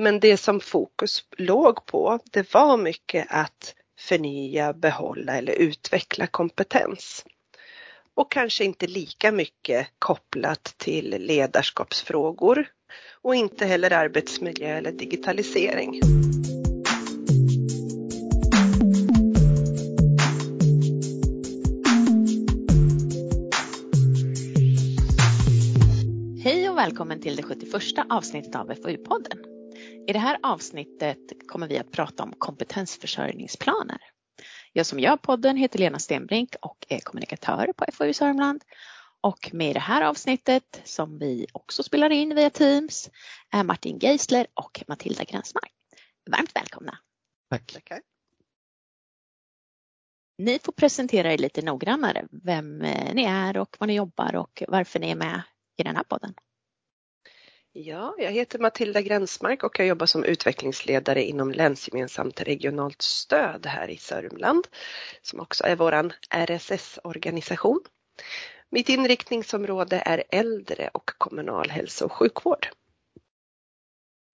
Men det som fokus låg på, det var mycket att förnya, behålla eller utveckla kompetens. Och kanske inte lika mycket kopplat till ledarskapsfrågor och inte heller arbetsmiljö eller digitalisering. Hej och välkommen till det 71 avsnittet av FoU-podden. I det här avsnittet kommer vi att prata om kompetensförsörjningsplaner. Jag som gör podden heter Lena Stenbrink och är kommunikatör på FoU Sörmland. Och med i det här avsnittet, som vi också spelar in via Teams, är Martin Geisler och Matilda Gränsmark. Varmt välkomna! Tack! Tackar. Ni får presentera er lite noggrannare, vem ni är och vad ni jobbar och varför ni är med i den här podden. Ja, jag heter Matilda Gränsmark och jag jobbar som utvecklingsledare inom länsgemensamt regionalt stöd här i Sörmland som också är våran RSS-organisation. Mitt inriktningsområde är äldre och kommunal hälso och sjukvård.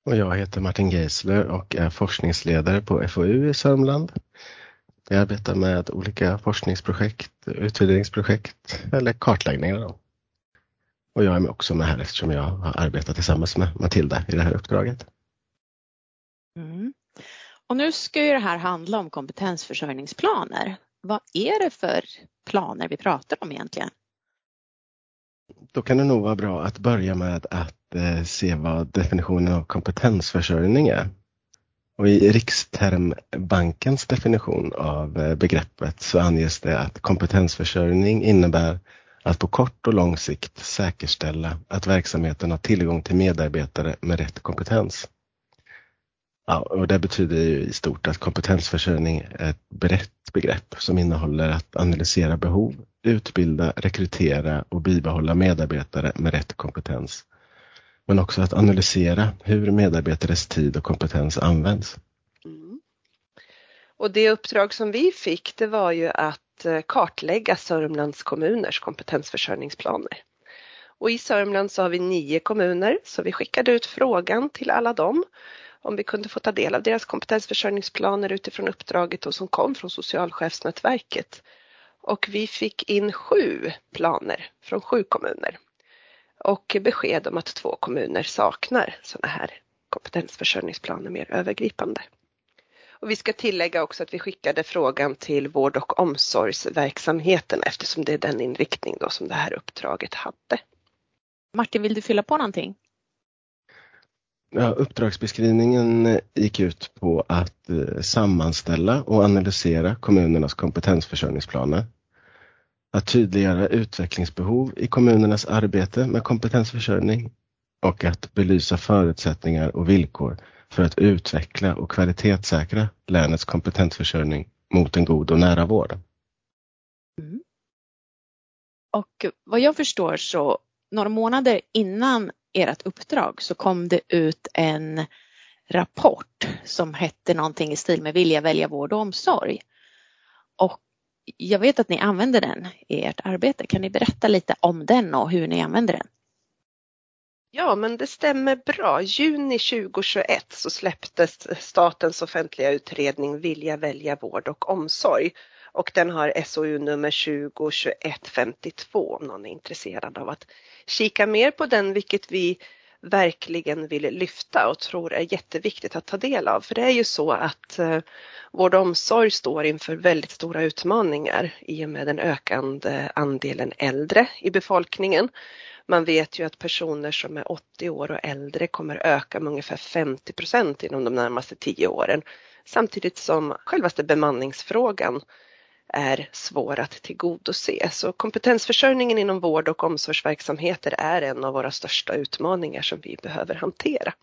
Och jag heter Martin Geisler och är forskningsledare på FoU i Sörmland. Jag arbetar med olika forskningsprojekt, utvärderingsprojekt eller kartläggningar. Och jag är också med här eftersom jag har arbetat tillsammans med Matilda i det här uppdraget. Mm. Och nu ska ju det här handla om kompetensförsörjningsplaner. Vad är det för planer vi pratar om egentligen? Då kan det nog vara bra att börja med att eh, se vad definitionen av kompetensförsörjning är. Och I Rikstermbankens definition av eh, begreppet så anges det att kompetensförsörjning innebär att på kort och lång sikt säkerställa att verksamheten har tillgång till medarbetare med rätt kompetens. Ja, och det betyder ju i stort att kompetensförsörjning är ett brett begrepp som innehåller att analysera behov, utbilda, rekrytera och bibehålla medarbetare med rätt kompetens. Men också att analysera hur medarbetares tid och kompetens används. Mm. Och det uppdrag som vi fick det var ju att att kartlägga Sörmlands kommuners kompetensförsörjningsplaner. Och i Sörmland så har vi nio kommuner så vi skickade ut frågan till alla dem om vi kunde få ta del av deras kompetensförsörjningsplaner utifrån uppdraget och som kom från socialchefsnätverket. Och vi fick in sju planer från sju kommuner. Och besked om att två kommuner saknar sådana här kompetensförsörjningsplaner mer övergripande. Och vi ska tillägga också att vi skickade frågan till vård och omsorgsverksamheten eftersom det är den inriktning då som det här uppdraget hade. Martin, vill du fylla på någonting? Ja, uppdragsbeskrivningen gick ut på att eh, sammanställa och analysera kommunernas kompetensförsörjningsplaner. Att tydliggöra utvecklingsbehov i kommunernas arbete med kompetensförsörjning och att belysa förutsättningar och villkor för att utveckla och kvalitetssäkra länets kompetensförsörjning mot en god och nära vård. Mm. Och vad jag förstår så några månader innan ert uppdrag så kom det ut en rapport som hette någonting i stil med Vilja välja vård och omsorg. Och jag vet att ni använder den i ert arbete. Kan ni berätta lite om den och hur ni använder den? Ja, men det stämmer bra. Juni 2021 så släpptes statens offentliga utredning Vilja välja vård och omsorg och den har SOU nummer 202152 om någon är intresserad av att kika mer på den, vilket vi verkligen vill lyfta och tror är jätteviktigt att ta del av. För det är ju så att eh, vård och omsorg står inför väldigt stora utmaningar i och med den ökande andelen äldre i befolkningen. Man vet ju att personer som är 80 år och äldre kommer öka med ungefär 50 procent inom de närmaste tio åren. Samtidigt som självaste bemanningsfrågan är svår att tillgodose. Så kompetensförsörjningen inom vård och omsorgsverksamheter är en av våra största utmaningar som vi behöver hantera.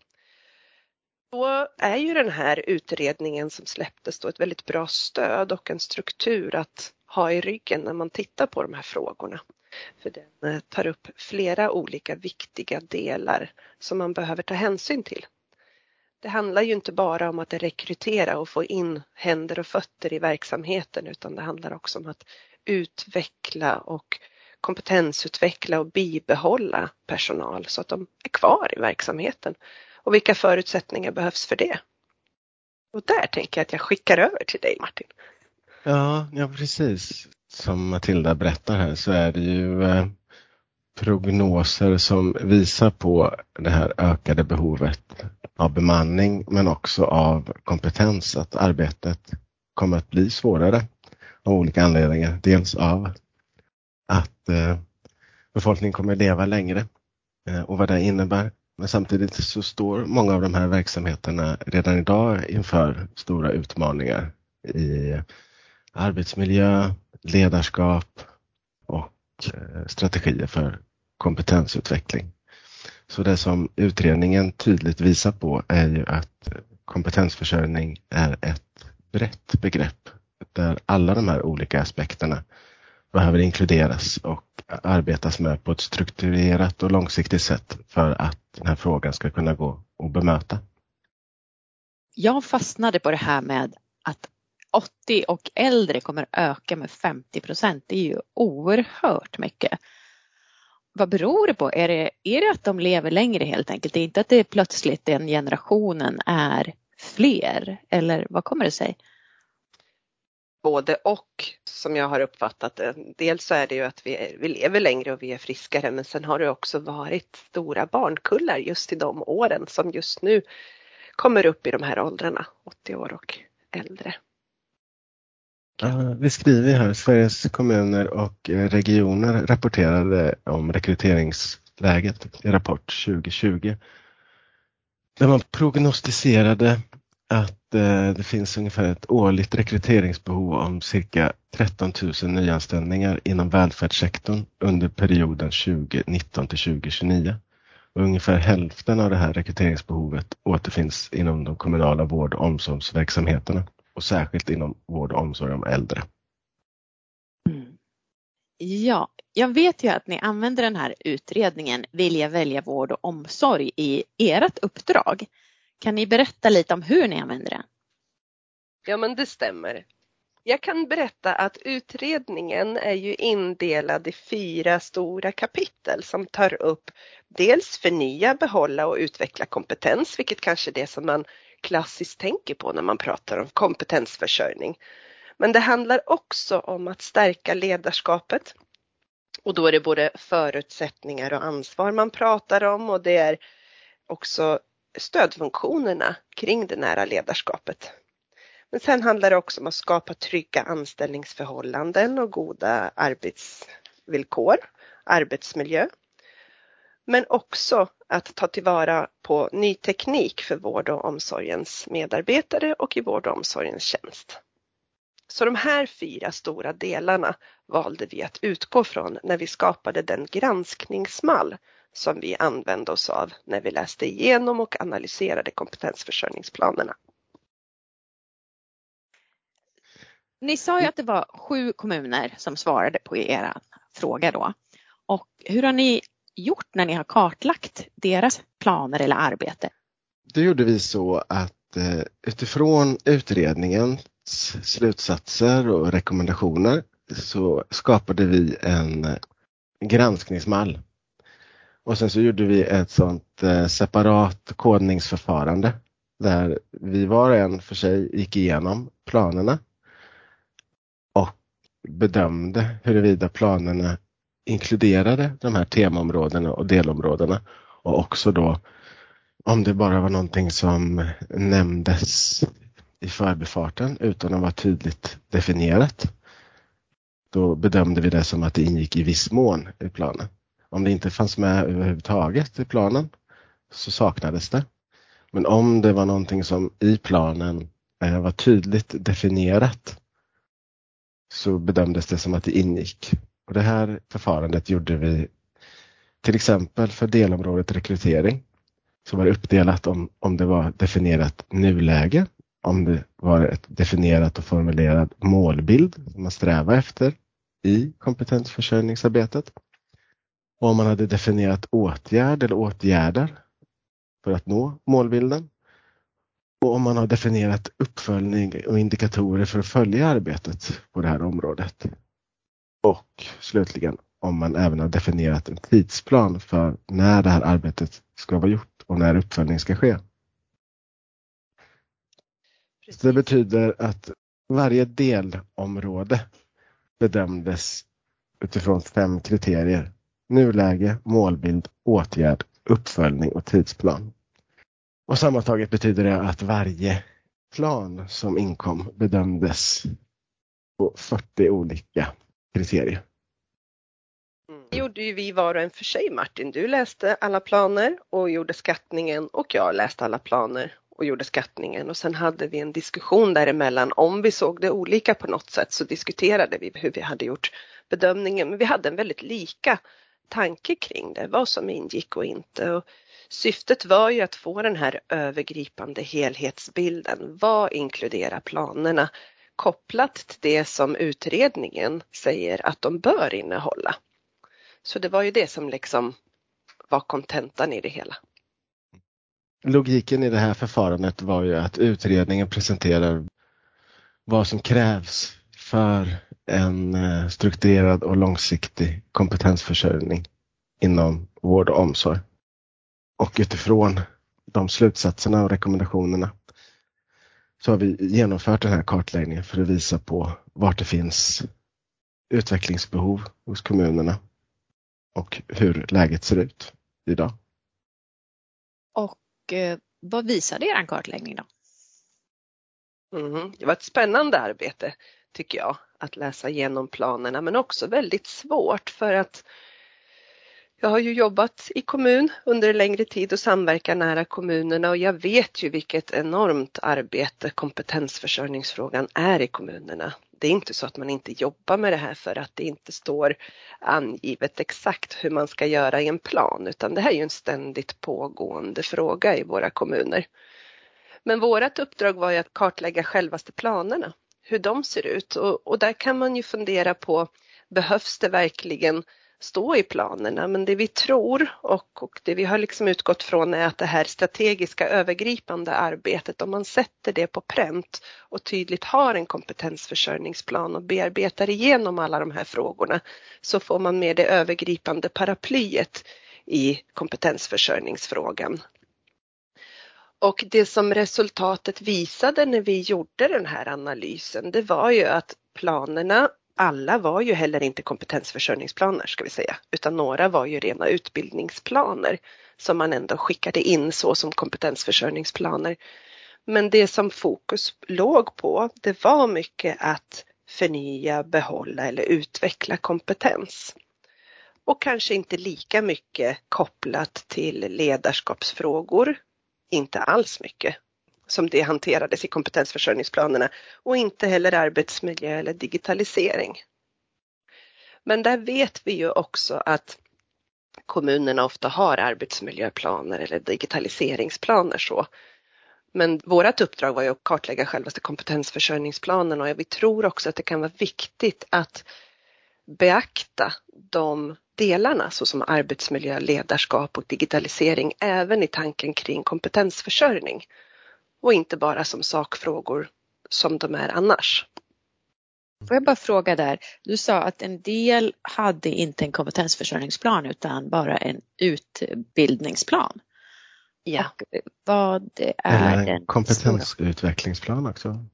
Då är ju den här utredningen som släpptes då ett väldigt bra stöd och en struktur att ha i ryggen när man tittar på de här frågorna. För den eh, tar upp flera olika viktiga delar som man behöver ta hänsyn till. Det handlar ju inte bara om att rekrytera och få in händer och fötter i verksamheten utan det handlar också om att utveckla och kompetensutveckla och bibehålla personal så att de är kvar i verksamheten Och vilka förutsättningar behövs för det? Och där tänker jag att jag skickar över till dig Martin. Ja, ja precis. Som Matilda berättar här så är det ju eh, prognoser som visar på det här ökade behovet av bemanning men också av kompetens, att arbetet kommer att bli svårare av olika anledningar. Dels av att eh, befolkningen kommer att leva längre eh, och vad det innebär. Men samtidigt så står många av de här verksamheterna redan idag inför stora utmaningar i arbetsmiljö, ledarskap och eh, strategier för kompetensutveckling. Så det som utredningen tydligt visar på är ju att eh, kompetensförsörjning är ett brett begrepp där alla de här olika aspekterna behöver inkluderas och arbetas med på ett strukturerat och långsiktigt sätt för att den här frågan ska kunna gå att bemöta. Jag fastnade på det här med att 80 och äldre kommer öka med 50 procent. Det är ju oerhört mycket. Vad beror det på? Är det, är det att de lever längre helt enkelt? Det är inte att det är plötsligt den generationen är fler eller vad kommer det sig? både och som jag har uppfattat det. Dels så är det ju att vi, vi lever längre och vi är friskare men sen har det också varit stora barnkullar just i de åren som just nu kommer upp i de här åldrarna, 80 år och äldre. Vi skriver här, Sveriges kommuner och eh, regioner rapporterade om rekryteringsläget i rapport 2020. Där man prognostiserade att eh, det finns ungefär ett årligt rekryteringsbehov om cirka 13 000 nyanställningar inom välfärdssektorn under perioden 2019 till 2029. Och ungefär hälften av det här rekryteringsbehovet återfinns inom de kommunala vård och omsorgsverksamheterna och särskilt inom vård och omsorg om äldre. Mm. Ja, jag vet ju att ni använder den här utredningen Vilja välja vård och omsorg i ert uppdrag. Kan ni berätta lite om hur ni använder den? Ja men det stämmer. Jag kan berätta att utredningen är ju indelad i fyra stora kapitel som tar upp dels förnya, behålla och utveckla kompetens, vilket kanske är det som man klassiskt tänker på när man pratar om kompetensförsörjning. Men det handlar också om att stärka ledarskapet. Och då är det både förutsättningar och ansvar man pratar om och det är också stödfunktionerna kring det nära ledarskapet. Men sen handlar det också om att skapa trygga anställningsförhållanden och goda arbetsvillkor, arbetsmiljö. Men också att ta tillvara på ny teknik för vård och omsorgens medarbetare och i vård och omsorgens tjänst. Så de här fyra stora delarna valde vi att utgå från när vi skapade den granskningsmall som vi använde oss av när vi läste igenom och analyserade kompetensförsörjningsplanerna. Ni sa ju att det var sju kommuner som svarade på era fråga då. Och hur har ni gjort när ni har kartlagt deras planer eller arbete? Det gjorde vi så att eh, utifrån utredningens slutsatser och rekommendationer så skapade vi en eh, granskningsmall och sen så gjorde vi ett sånt eh, separat kodningsförfarande där vi var och en för sig gick igenom planerna och bedömde huruvida planerna inkluderade de här temaområdena och delområdena och också då om det bara var någonting som nämndes i förbifarten utan att vara tydligt definierat. Då bedömde vi det som att det ingick i viss mån i planen. Om det inte fanns med överhuvudtaget i planen så saknades det. Men om det var någonting som i planen eh, var tydligt definierat så bedömdes det som att det ingick. Och det här förfarandet gjorde vi till exempel för delområdet rekrytering. Så var det uppdelat om, om det var definierat nuläge, om det var ett definierat och formulerad målbild som man strävar efter i kompetensförsörjningsarbetet och om man hade definierat åtgärd eller åtgärder för att nå målbilden. Och om man har definierat uppföljning och indikatorer för att följa arbetet på det här området. Och slutligen om man även har definierat en tidsplan för när det här arbetet ska vara gjort och när uppföljning ska ske. Precis. Det betyder att varje delområde bedömdes utifrån fem kriterier. Nuläge, målbild, åtgärd, uppföljning och tidsplan. Och sammantaget betyder det att varje plan som inkom bedömdes på 40 olika kriterier. Mm. Det gjorde ju vi var och en för sig Martin. Du läste alla planer och gjorde skattningen och jag läste alla planer och gjorde skattningen och sen hade vi en diskussion däremellan. Om vi såg det olika på något sätt så diskuterade vi hur vi hade gjort bedömningen. Men vi hade en väldigt lika tanke kring det, vad som ingick och inte. Och syftet var ju att få den här övergripande helhetsbilden. Vad inkluderar planerna kopplat till det som utredningen säger att de bör innehålla? Så det var ju det som liksom var kontentan i det hela. Logiken i det här förfarandet var ju att utredningen presenterar vad som krävs för en eh, strukturerad och långsiktig kompetensförsörjning inom vård och omsorg. Och utifrån de slutsatserna och rekommendationerna så har vi genomfört den här kartläggningen för att visa på vart det finns utvecklingsbehov hos kommunerna och hur läget ser ut idag. Och eh, vad visade er kartläggning då? Mm, det var ett spännande arbete tycker jag att läsa igenom planerna men också väldigt svårt för att jag har ju jobbat i kommun under en längre tid och samverkar nära kommunerna och jag vet ju vilket enormt arbete kompetensförsörjningsfrågan är i kommunerna. Det är inte så att man inte jobbar med det här för att det inte står angivet exakt hur man ska göra i en plan utan det här är ju en ständigt pågående fråga i våra kommuner. Men vårt uppdrag var ju att kartlägga självaste planerna, hur de ser ut och, och där kan man ju fundera på behövs det verkligen stå i planerna. Men det vi tror och, och det vi har liksom utgått från är att det här strategiska övergripande arbetet, om man sätter det på pränt och tydligt har en kompetensförsörjningsplan och bearbetar igenom alla de här frågorna så får man med det övergripande paraplyet i kompetensförsörjningsfrågan. Och det som resultatet visade när vi gjorde den här analysen, det var ju att planerna alla var ju heller inte kompetensförsörjningsplaner ska vi säga, utan några var ju rena utbildningsplaner som man ändå skickade in så som kompetensförsörjningsplaner. Men det som fokus låg på, det var mycket att förnya, behålla eller utveckla kompetens. Och kanske inte lika mycket kopplat till ledarskapsfrågor, inte alls mycket som det hanterades i kompetensförsörjningsplanerna och inte heller arbetsmiljö eller digitalisering. Men där vet vi ju också att kommunerna ofta har arbetsmiljöplaner eller digitaliseringsplaner så. Men vårt uppdrag var ju att kartlägga självaste kompetensförsörjningsplanen och vi tror också att det kan vara viktigt att beakta de delarna såsom arbetsmiljö, ledarskap och digitalisering även i tanken kring kompetensförsörjning och inte bara som sakfrågor som de är annars. Får jag bara fråga där, du sa att en del hade inte en kompetensförsörjningsplan utan bara en utbildningsplan. Ja. Och vad är Eller en kompetensutvecklingsplan också?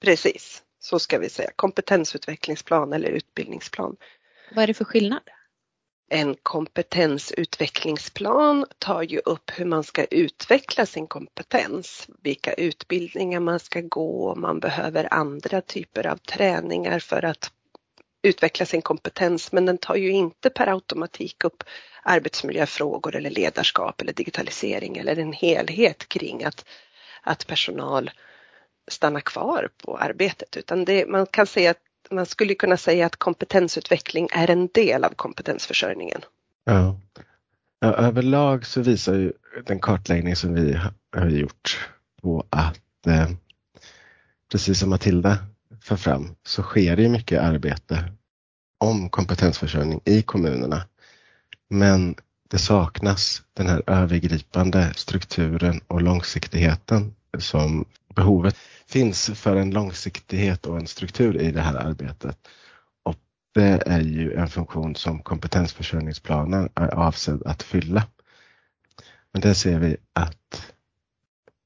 Precis, så ska vi säga. Kompetensutvecklingsplan eller utbildningsplan. Vad är det för skillnad? En kompetensutvecklingsplan tar ju upp hur man ska utveckla sin kompetens, vilka utbildningar man ska gå, man behöver andra typer av träningar för att utveckla sin kompetens. Men den tar ju inte per automatik upp arbetsmiljöfrågor eller ledarskap eller digitalisering eller en helhet kring att, att personal stannar kvar på arbetet. Utan det, man kan säga att man skulle kunna säga att kompetensutveckling är en del av kompetensförsörjningen. Ja. ja överlag så visar ju den kartläggning som vi har gjort på att eh, precis som Matilda för fram så sker det mycket arbete om kompetensförsörjning i kommunerna. Men det saknas den här övergripande strukturen och långsiktigheten som behovet finns för en långsiktighet och en struktur i det här arbetet. Och det är ju en funktion som kompetensförsörjningsplanen är avsedd att fylla. Men där ser vi att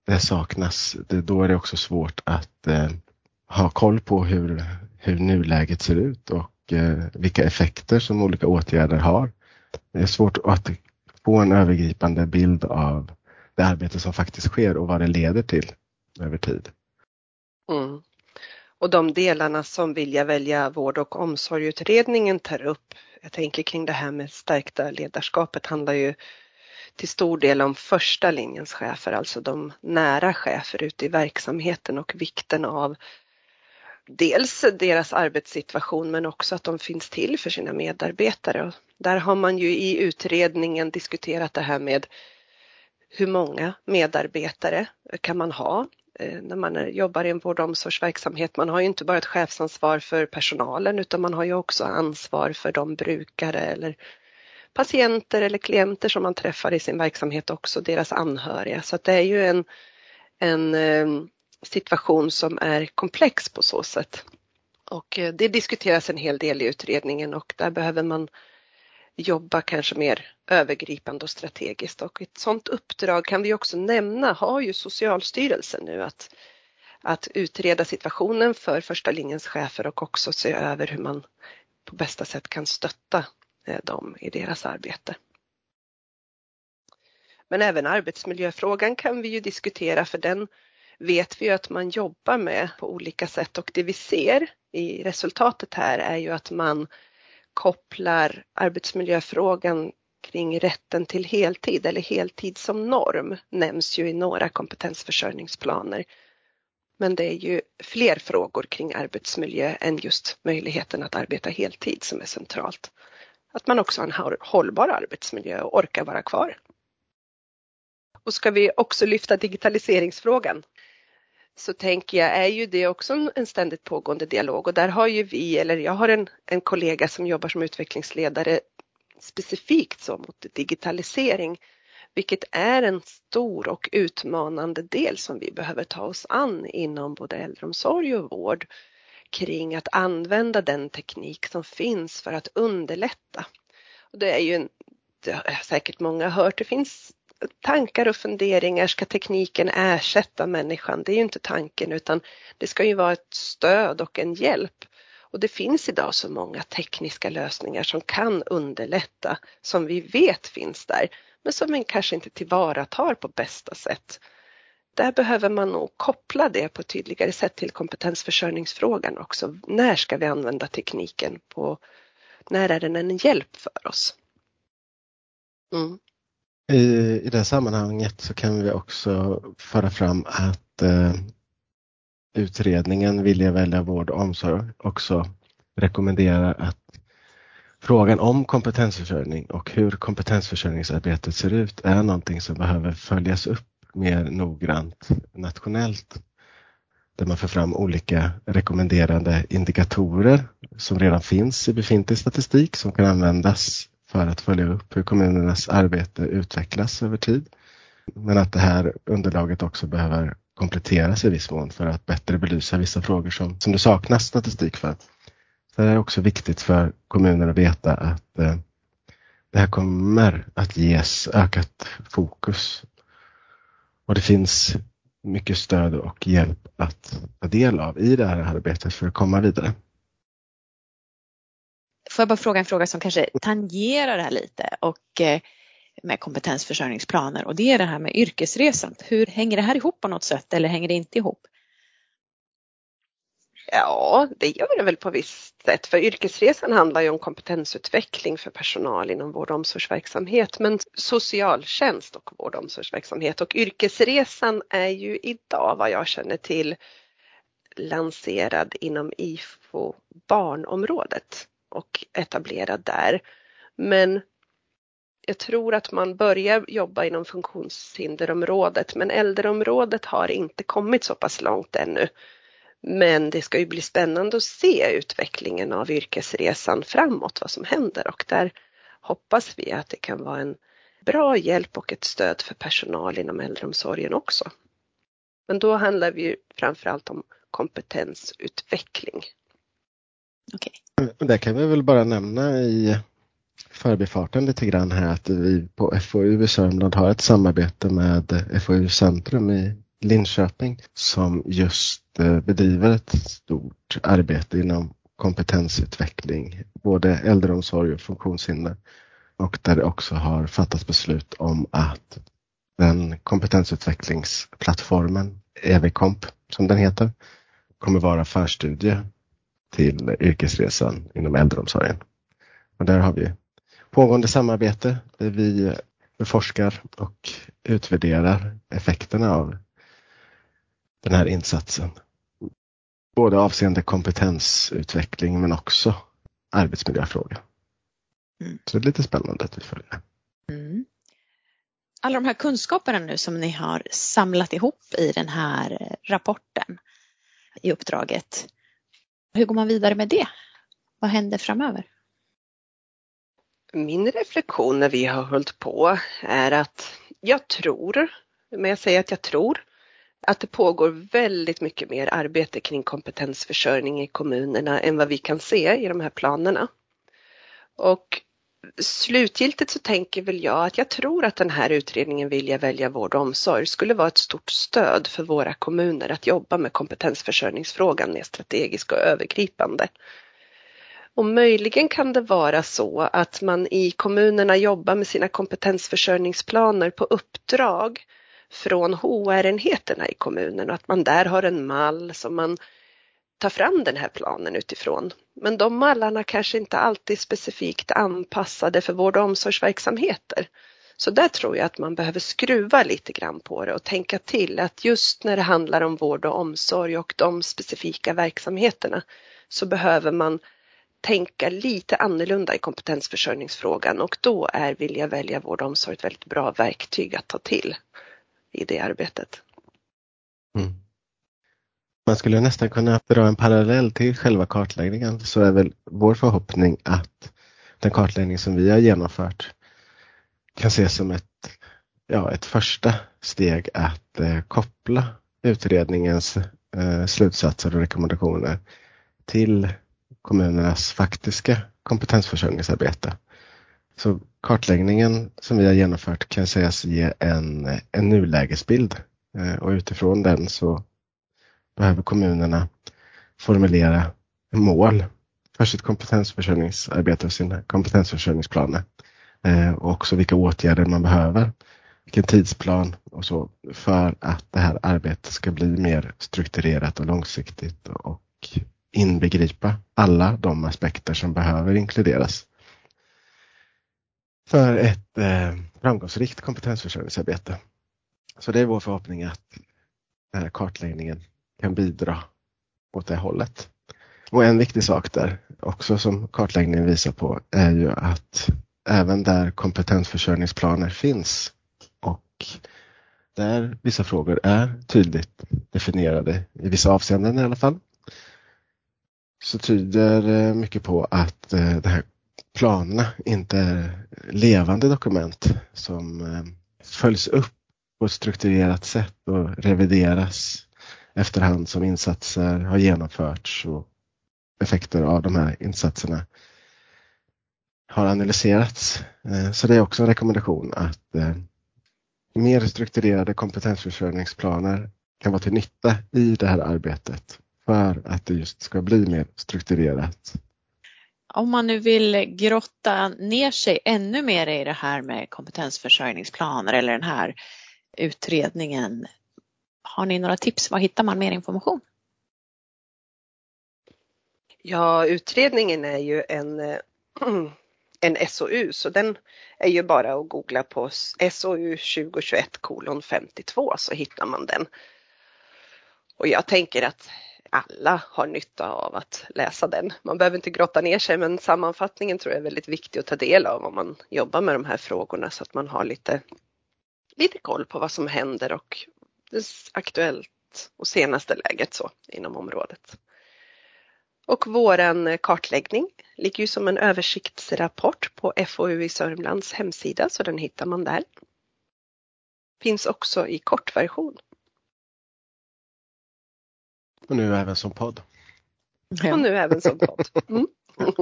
det saknas. Då är det också svårt att eh, ha koll på hur, hur nuläget ser ut och eh, vilka effekter som olika åtgärder har. Det är svårt att få en övergripande bild av det arbete som faktiskt sker och vad det leder till över tid. Mm. Och de delarna som Vilja välja vård och omsorgutredningen tar upp, jag tänker kring det här med stärkta ledarskapet handlar ju till stor del om första linjens chefer, alltså de nära chefer ute i verksamheten och vikten av dels deras arbetssituation men också att de finns till för sina medarbetare. Där har man ju i utredningen diskuterat det här med hur många medarbetare kan man ha Eh, när man jobbar i en vård och omsorgsverksamhet. Man har ju inte bara ett chefsansvar för personalen utan man har ju också ansvar för de brukare eller patienter eller klienter som man träffar i sin verksamhet också, deras anhöriga. Så det är ju en, en eh, situation som är komplex på så sätt. Och eh, det diskuteras en hel del i utredningen och där behöver man jobba kanske mer övergripande och strategiskt och ett sådant uppdrag kan vi också nämna har ju Socialstyrelsen nu att, att utreda situationen för första linjens chefer och också se över hur man på bästa sätt kan stötta eh, dem i deras arbete. Men även arbetsmiljöfrågan kan vi ju diskutera för den vet vi ju att man jobbar med på olika sätt och det vi ser i resultatet här är ju att man kopplar arbetsmiljöfrågan kring rätten till heltid eller heltid som norm nämns ju i några kompetensförsörjningsplaner. Men det är ju fler frågor kring arbetsmiljö än just möjligheten att arbeta heltid som är centralt. Att man också har en hållbar arbetsmiljö och orkar vara kvar. Och ska vi också lyfta digitaliseringsfrågan så tänker jag är ju det också en ständigt pågående dialog och där har ju vi, eller jag har en, en kollega som jobbar som utvecklingsledare specifikt så mot digitalisering, vilket är en stor och utmanande del som vi behöver ta oss an inom både äldreomsorg och vård kring att använda den teknik som finns för att underlätta. Och det är ju en, det har säkert många hört, det finns tankar och funderingar, ska tekniken ersätta människan? Det är ju inte tanken utan det ska ju vara ett stöd och en hjälp. Och det finns idag så många tekniska lösningar som kan underlätta, som vi vet finns där, men som man kanske inte tillvaratar på bästa sätt. Där behöver man nog koppla det på ett tydligare sätt till kompetensförsörjningsfrågan också. När ska vi använda tekniken? På, när är den en hjälp för oss? Mm. I, I det sammanhanget så kan vi också föra fram att eh, utredningen Vilja välja vård och omsorg också rekommenderar att frågan om kompetensförsörjning och hur kompetensförsörjningsarbetet ser ut är någonting som behöver följas upp mer noggrant nationellt. Där man får fram olika rekommenderade indikatorer som redan finns i befintlig statistik som kan användas för att följa upp hur kommunernas arbete utvecklas över tid. Men att det här underlaget också behöver kompletteras i viss mån för att bättre belysa vissa frågor som, som det saknas statistik för. Så det är också viktigt för kommuner att veta att eh, det här kommer att ges ökat fokus. Och det finns mycket stöd och hjälp att ta del av i det här arbetet för att komma vidare. Får jag bara fråga en fråga som kanske tangerar det här lite och eh, med kompetensförsörjningsplaner och det är det här med yrkesresan. Hur hänger det här ihop på något sätt eller hänger det inte ihop? Ja, det gör det väl på visst sätt. För yrkesresan handlar ju om kompetensutveckling för personal inom vård och omsorgsverksamhet, men socialtjänst och vård och omsorgsverksamhet. Och yrkesresan är ju idag vad jag känner till lanserad inom IFO barnområdet och etablerad där. Men jag tror att man börjar jobba inom funktionshinderområdet men äldreområdet har inte kommit så pass långt ännu. Men det ska ju bli spännande att se utvecklingen av yrkesresan framåt, vad som händer och där hoppas vi att det kan vara en bra hjälp och ett stöd för personal inom äldreomsorgen också. Men då handlar det ju framförallt om kompetensutveckling. Okay. Det kan vi väl bara nämna i förbifarten lite grann här att vi på FoU i Sörmland har ett samarbete med FoU Centrum i Linköping som just eh, bedriver ett stort arbete inom kompetensutveckling, både äldreomsorg och funktionshinder. Och där det också har fattats beslut om att den kompetensutvecklingsplattformen, EVKOMP som den heter, kommer vara förstudie till yrkesresan inom äldreomsorgen. Och där har vi pågående samarbete där vi beforskar och utvärderar effekterna av den här insatsen. Både avseende kompetensutveckling men också arbetsmiljöfrågor. Mm. Så det är lite spännande att vi följer. Mm. Alla de här kunskaperna nu som ni har samlat ihop i den här rapporten i uppdraget. Hur går man vidare med det? Vad händer framöver? Min reflektion när vi har hållit på är att jag tror, men jag säger att jag tror, att det pågår väldigt mycket mer arbete kring kompetensförsörjning i kommunerna än vad vi kan se i de här planerna. Och slutgiltigt så tänker väl jag att jag tror att den här utredningen Vilja välja vård och omsorg skulle vara ett stort stöd för våra kommuner att jobba med kompetensförsörjningsfrågan mer strategiskt och övergripande. Och möjligen kan det vara så att man i kommunerna jobbar med sina kompetensförsörjningsplaner på uppdrag från HR-enheterna i kommunen och att man där har en mall som man ta fram den här planen utifrån. Men de mallarna kanske inte alltid är specifikt anpassade för vård och omsorgsverksamheter. Så där tror jag att man behöver skruva lite grann på det och tänka till att just när det handlar om vård och omsorg och de specifika verksamheterna så behöver man tänka lite annorlunda i kompetensförsörjningsfrågan och då är Vilja välja vård och omsorg ett väldigt bra verktyg att ta till i det arbetet. Mm. Man skulle nästan kunna dra en parallell till själva kartläggningen så är väl vår förhoppning att den kartläggning som vi har genomfört kan ses som ett, ja, ett första steg att eh, koppla utredningens eh, slutsatser och rekommendationer till kommunernas faktiska kompetensförsörjningsarbete. Så kartläggningen som vi har genomfört kan sägas ge en, en nulägesbild eh, och utifrån den så behöver kommunerna formulera mål för sitt kompetensförsörjningsarbete och sina kompetensförsörjningsplaner. Eh, och också vilka åtgärder man behöver, vilken tidsplan och så för att det här arbetet ska bli mer strukturerat och långsiktigt och inbegripa alla de aspekter som behöver inkluderas för ett eh, framgångsrikt kompetensförsörjningsarbete. Så det är vår förhoppning att den här kartläggningen kan bidra åt det hållet. Och en viktig sak där också som kartläggningen visar på är ju att även där kompetensförsörjningsplaner finns och där vissa frågor är tydligt definierade i vissa avseenden i alla fall så tyder eh, mycket på att eh, de här planerna inte är levande dokument som eh, följs upp på ett strukturerat sätt och revideras efterhand som insatser har genomförts och effekter av de här insatserna har analyserats. Eh, så det är också en rekommendation att eh, mer strukturerade kompetensförsörjningsplaner kan vara till nytta i det här arbetet för att det just ska bli mer strukturerat. Om man nu vill grotta ner sig ännu mer i det här med kompetensförsörjningsplaner eller den här utredningen. Har ni några tips? Var hittar man mer information? Ja, utredningen är ju en, eh, en SOU så den är ju bara att googla på SOU 2021 kolon 52 så hittar man den. Och jag tänker att alla har nytta av att läsa den. Man behöver inte grotta ner sig men sammanfattningen tror jag är väldigt viktig att ta del av om man jobbar med de här frågorna så att man har lite, lite koll på vad som händer och aktuellt och senaste läget så inom området. Och våran kartläggning ligger ju som en översiktsrapport på FoU i Sörmlands hemsida så den hittar man där. Finns också i kortversion och nu även som podd. Ja. Och nu även som podd. Mm.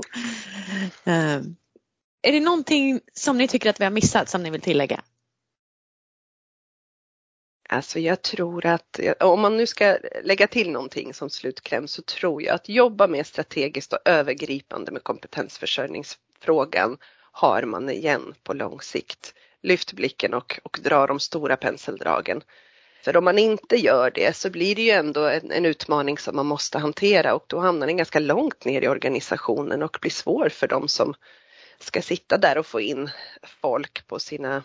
Eh, är det någonting som ni tycker att vi har missat som ni vill tillägga? Alltså jag tror att om man nu ska lägga till någonting som slutkläm så tror jag att jobba mer strategiskt och övergripande med kompetensförsörjningsfrågan har man igen på lång sikt. Lyft blicken och, och dra de stora penseldragen. För om man inte gör det så blir det ju ändå en, en, utmaning som man måste hantera och då hamnar den ganska långt ner i organisationen och blir svår för dem som ska sitta där och få in folk på sina,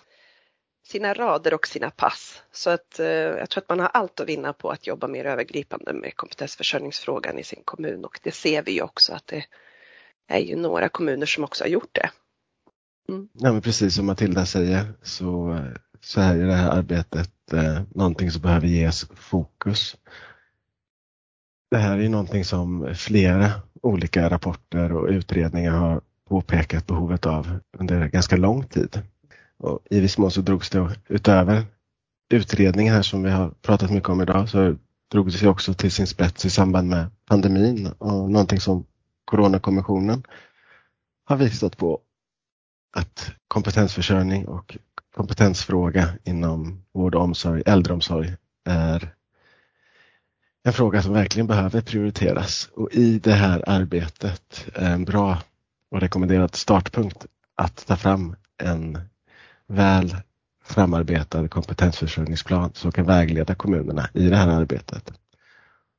sina rader och sina pass. Så att eh, jag tror att man har allt att vinna på att jobba mer övergripande med kompetensförsörjningsfrågan i sin kommun och det ser vi ju också att det är ju några kommuner som också har gjort det. Mm. Ja, men precis som Matilda säger så, så är det här arbetet eh, någonting som behöver ges fokus. Det här är någonting som flera olika rapporter och utredningar har påpekat behovet av under ganska lång tid. Och I viss mån så drogs det utöver utredningen här som vi har pratat mycket om idag så drog det sig också till sin spets i samband med pandemin och någonting som Coronakommissionen har visat på att kompetensförsörjning och kompetensfråga inom vård och omsorg, äldreomsorg är en fråga som verkligen behöver prioriteras. Och i det här arbetet är en bra och rekommenderad startpunkt att ta fram en väl framarbetad kompetensförsörjningsplan som kan vägleda kommunerna i det här arbetet.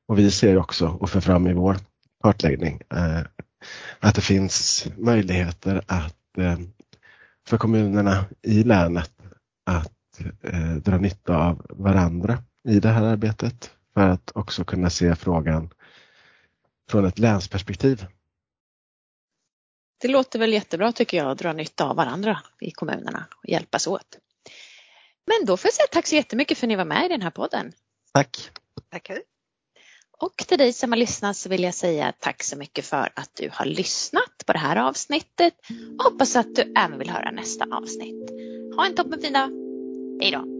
Och vi ser också och för fram i vår kartläggning eh, att det finns möjligheter att eh, för kommunerna i länet att eh, dra nytta av varandra i det här arbetet för att också kunna se frågan från ett länsperspektiv. Det låter väl jättebra tycker jag att dra nytta av varandra i kommunerna och hjälpas åt. Men då får jag säga tack så jättemycket för att ni var med i den här podden. Tack. Tackar. Och till dig som har lyssnat så vill jag säga tack så mycket för att du har lyssnat på det här avsnittet och hoppas att du även vill höra nästa avsnitt. Ha en toppenfin dag. Hej då!